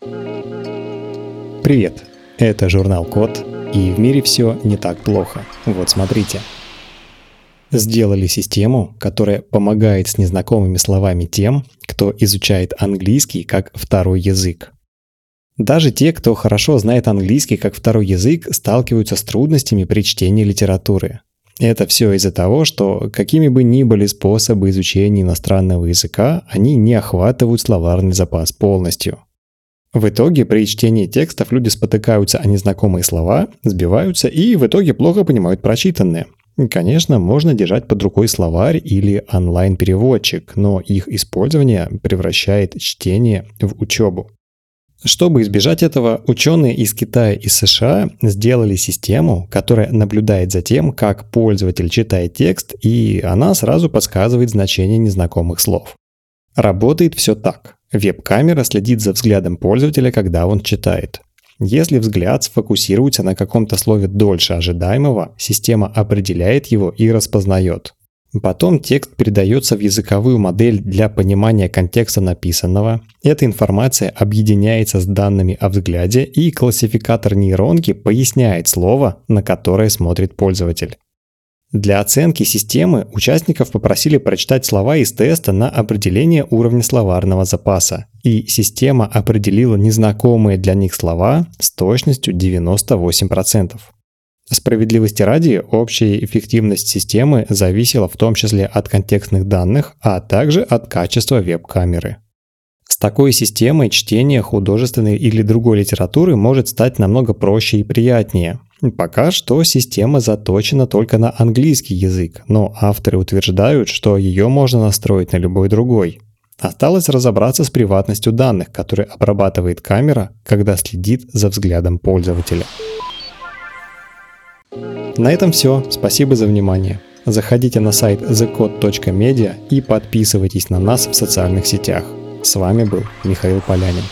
Привет! Это журнал Код, и в мире все не так плохо. Вот смотрите. Сделали систему, которая помогает с незнакомыми словами тем, кто изучает английский как второй язык. Даже те, кто хорошо знает английский как второй язык, сталкиваются с трудностями при чтении литературы. Это все из-за того, что какими бы ни были способы изучения иностранного языка, они не охватывают словарный запас полностью. В итоге при чтении текстов люди спотыкаются о незнакомые слова, сбиваются и в итоге плохо понимают прочитанное. Конечно, можно держать под рукой словарь или онлайн-переводчик, но их использование превращает чтение в учебу. Чтобы избежать этого, ученые из Китая и США сделали систему, которая наблюдает за тем, как пользователь читает текст, и она сразу подсказывает значение незнакомых слов. Работает все так. Веб-камера следит за взглядом пользователя, когда он читает. Если взгляд сфокусируется на каком-то слове дольше ожидаемого, система определяет его и распознает. Потом текст передается в языковую модель для понимания контекста написанного. Эта информация объединяется с данными о взгляде, и классификатор нейронки поясняет слово, на которое смотрит пользователь. Для оценки системы участников попросили прочитать слова из теста на определение уровня словарного запаса, и система определила незнакомые для них слова с точностью 98%. Справедливости ради, общая эффективность системы зависела в том числе от контекстных данных, а также от качества веб-камеры. С такой системой чтение художественной или другой литературы может стать намного проще и приятнее. Пока что система заточена только на английский язык, но авторы утверждают, что ее можно настроить на любой другой. Осталось разобраться с приватностью данных, которые обрабатывает камера, когда следит за взглядом пользователя. На этом все. Спасибо за внимание. Заходите на сайт thecode.media и подписывайтесь на нас в социальных сетях. С вами был Михаил Полянин.